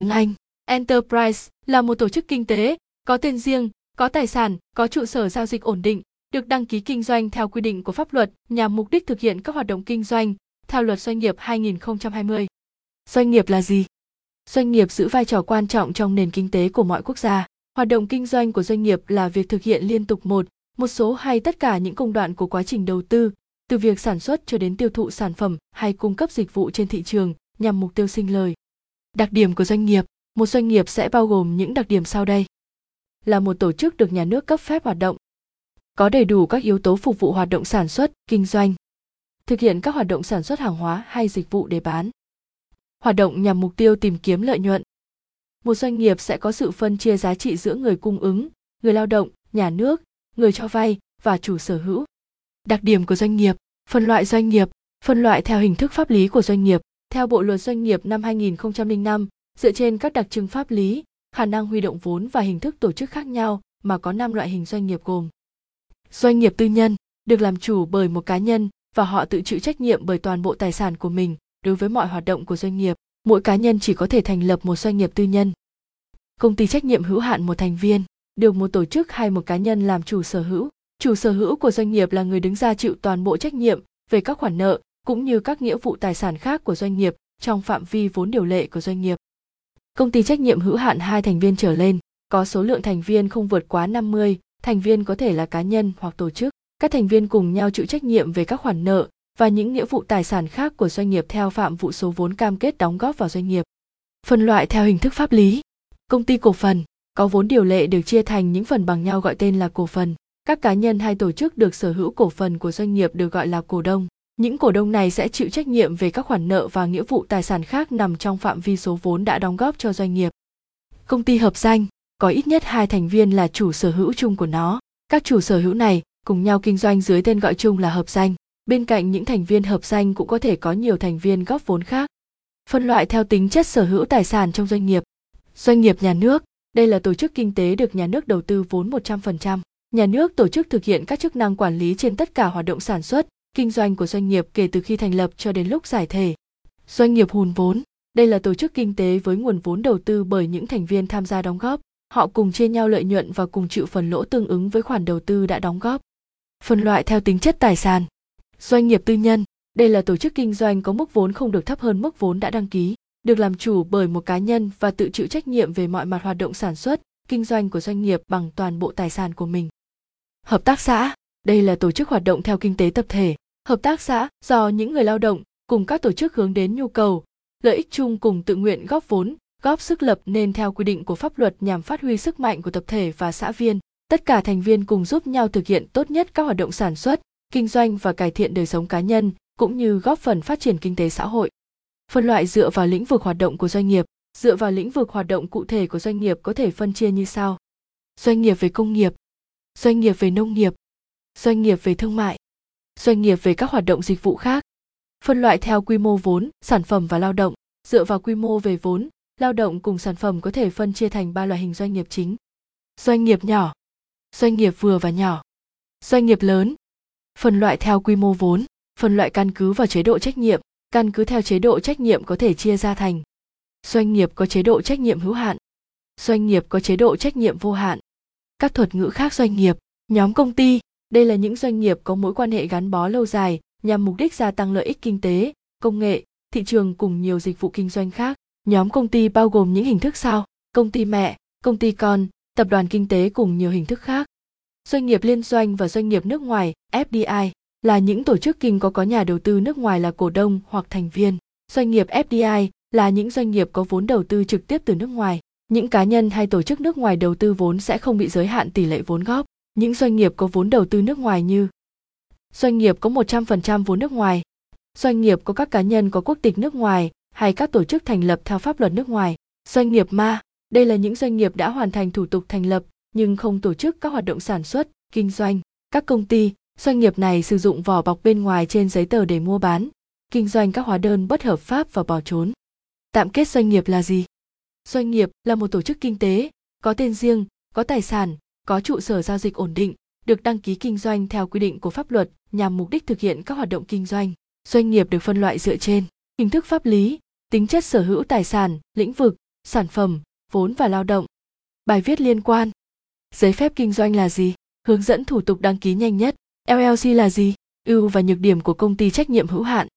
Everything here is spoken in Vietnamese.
Tiếng Anh, Enterprise là một tổ chức kinh tế, có tên riêng, có tài sản, có trụ sở giao dịch ổn định, được đăng ký kinh doanh theo quy định của pháp luật nhằm mục đích thực hiện các hoạt động kinh doanh theo luật doanh nghiệp 2020. Doanh nghiệp là gì? Doanh nghiệp giữ vai trò quan trọng trong nền kinh tế của mọi quốc gia. Hoạt động kinh doanh của doanh nghiệp là việc thực hiện liên tục một, một số hay tất cả những công đoạn của quá trình đầu tư, từ việc sản xuất cho đến tiêu thụ sản phẩm hay cung cấp dịch vụ trên thị trường nhằm mục tiêu sinh lời. Đặc điểm của doanh nghiệp, một doanh nghiệp sẽ bao gồm những đặc điểm sau đây. Là một tổ chức được nhà nước cấp phép hoạt động. Có đầy đủ các yếu tố phục vụ hoạt động sản xuất, kinh doanh. Thực hiện các hoạt động sản xuất hàng hóa hay dịch vụ để bán. Hoạt động nhằm mục tiêu tìm kiếm lợi nhuận. Một doanh nghiệp sẽ có sự phân chia giá trị giữa người cung ứng, người lao động, nhà nước, người cho vay và chủ sở hữu. Đặc điểm của doanh nghiệp, phân loại doanh nghiệp, phân loại theo hình thức pháp lý của doanh nghiệp, theo Bộ luật doanh nghiệp năm 2005, dựa trên các đặc trưng pháp lý, khả năng huy động vốn và hình thức tổ chức khác nhau mà có 5 loại hình doanh nghiệp gồm. Doanh nghiệp tư nhân được làm chủ bởi một cá nhân và họ tự chịu trách nhiệm bởi toàn bộ tài sản của mình đối với mọi hoạt động của doanh nghiệp. Mỗi cá nhân chỉ có thể thành lập một doanh nghiệp tư nhân. Công ty trách nhiệm hữu hạn một thành viên được một tổ chức hay một cá nhân làm chủ sở hữu. Chủ sở hữu của doanh nghiệp là người đứng ra chịu toàn bộ trách nhiệm về các khoản nợ cũng như các nghĩa vụ tài sản khác của doanh nghiệp trong phạm vi vốn điều lệ của doanh nghiệp. Công ty trách nhiệm hữu hạn hai thành viên trở lên, có số lượng thành viên không vượt quá 50, thành viên có thể là cá nhân hoặc tổ chức. Các thành viên cùng nhau chịu trách nhiệm về các khoản nợ và những nghĩa vụ tài sản khác của doanh nghiệp theo phạm vụ số vốn cam kết đóng góp vào doanh nghiệp. Phân loại theo hình thức pháp lý. Công ty cổ phần có vốn điều lệ được chia thành những phần bằng nhau gọi tên là cổ phần. Các cá nhân hay tổ chức được sở hữu cổ phần của doanh nghiệp được gọi là cổ đông. Những cổ đông này sẽ chịu trách nhiệm về các khoản nợ và nghĩa vụ tài sản khác nằm trong phạm vi số vốn đã đóng góp cho doanh nghiệp. Công ty hợp danh có ít nhất hai thành viên là chủ sở hữu chung của nó. Các chủ sở hữu này cùng nhau kinh doanh dưới tên gọi chung là hợp danh. Bên cạnh những thành viên hợp danh cũng có thể có nhiều thành viên góp vốn khác. Phân loại theo tính chất sở hữu tài sản trong doanh nghiệp. Doanh nghiệp nhà nước, đây là tổ chức kinh tế được nhà nước đầu tư vốn 100%. Nhà nước tổ chức thực hiện các chức năng quản lý trên tất cả hoạt động sản xuất, kinh doanh của doanh nghiệp kể từ khi thành lập cho đến lúc giải thể. Doanh nghiệp hùn vốn, đây là tổ chức kinh tế với nguồn vốn đầu tư bởi những thành viên tham gia đóng góp. Họ cùng chia nhau lợi nhuận và cùng chịu phần lỗ tương ứng với khoản đầu tư đã đóng góp. Phân loại theo tính chất tài sản. Doanh nghiệp tư nhân, đây là tổ chức kinh doanh có mức vốn không được thấp hơn mức vốn đã đăng ký, được làm chủ bởi một cá nhân và tự chịu trách nhiệm về mọi mặt hoạt động sản xuất, kinh doanh của doanh nghiệp bằng toàn bộ tài sản của mình. Hợp tác xã, đây là tổ chức hoạt động theo kinh tế tập thể. Hợp tác xã do những người lao động cùng các tổ chức hướng đến nhu cầu, lợi ích chung cùng tự nguyện góp vốn, góp sức lập nên theo quy định của pháp luật nhằm phát huy sức mạnh của tập thể và xã viên. Tất cả thành viên cùng giúp nhau thực hiện tốt nhất các hoạt động sản xuất, kinh doanh và cải thiện đời sống cá nhân, cũng như góp phần phát triển kinh tế xã hội. Phân loại dựa vào lĩnh vực hoạt động của doanh nghiệp, dựa vào lĩnh vực hoạt động cụ thể của doanh nghiệp có thể phân chia như sau. Doanh nghiệp về công nghiệp, doanh nghiệp về nông nghiệp, doanh nghiệp về thương mại, doanh nghiệp về các hoạt động dịch vụ khác. Phân loại theo quy mô vốn, sản phẩm và lao động, dựa vào quy mô về vốn, lao động cùng sản phẩm có thể phân chia thành ba loại hình doanh nghiệp chính. Doanh nghiệp nhỏ, doanh nghiệp vừa và nhỏ, doanh nghiệp lớn. Phân loại theo quy mô vốn, phân loại căn cứ vào chế độ trách nhiệm, căn cứ theo chế độ trách nhiệm có thể chia ra thành doanh nghiệp có chế độ trách nhiệm hữu hạn, doanh nghiệp có chế độ trách nhiệm vô hạn. Các thuật ngữ khác doanh nghiệp, nhóm công ty, đây là những doanh nghiệp có mối quan hệ gắn bó lâu dài nhằm mục đích gia tăng lợi ích kinh tế, công nghệ, thị trường cùng nhiều dịch vụ kinh doanh khác. Nhóm công ty bao gồm những hình thức sau: công ty mẹ, công ty con, tập đoàn kinh tế cùng nhiều hình thức khác. Doanh nghiệp liên doanh và doanh nghiệp nước ngoài, FDI, là những tổ chức kinh có có nhà đầu tư nước ngoài là cổ đông hoặc thành viên. Doanh nghiệp FDI là những doanh nghiệp có vốn đầu tư trực tiếp từ nước ngoài. Những cá nhân hay tổ chức nước ngoài đầu tư vốn sẽ không bị giới hạn tỷ lệ vốn góp. Những doanh nghiệp có vốn đầu tư nước ngoài như Doanh nghiệp có 100% vốn nước ngoài, doanh nghiệp có các cá nhân có quốc tịch nước ngoài hay các tổ chức thành lập theo pháp luật nước ngoài. Doanh nghiệp ma, đây là những doanh nghiệp đã hoàn thành thủ tục thành lập nhưng không tổ chức các hoạt động sản xuất, kinh doanh. Các công ty, doanh nghiệp này sử dụng vỏ bọc bên ngoài trên giấy tờ để mua bán, kinh doanh các hóa đơn bất hợp pháp và bỏ trốn. Tạm kết doanh nghiệp là gì? Doanh nghiệp là một tổ chức kinh tế, có tên riêng, có tài sản, có trụ sở giao dịch ổn định, được đăng ký kinh doanh theo quy định của pháp luật nhằm mục đích thực hiện các hoạt động kinh doanh. Doanh nghiệp được phân loại dựa trên. Hình thức pháp lý, tính chất sở hữu tài sản, lĩnh vực, sản phẩm vốn và lao động. Bài viết liên quan. Giấy phép kinh doanh là gì? Hướng dẫn thủ tục đăng ký nhanh nhất. Llc là gì? Ưu và nhược điểm của công ty trách nhiệm hữu hạn.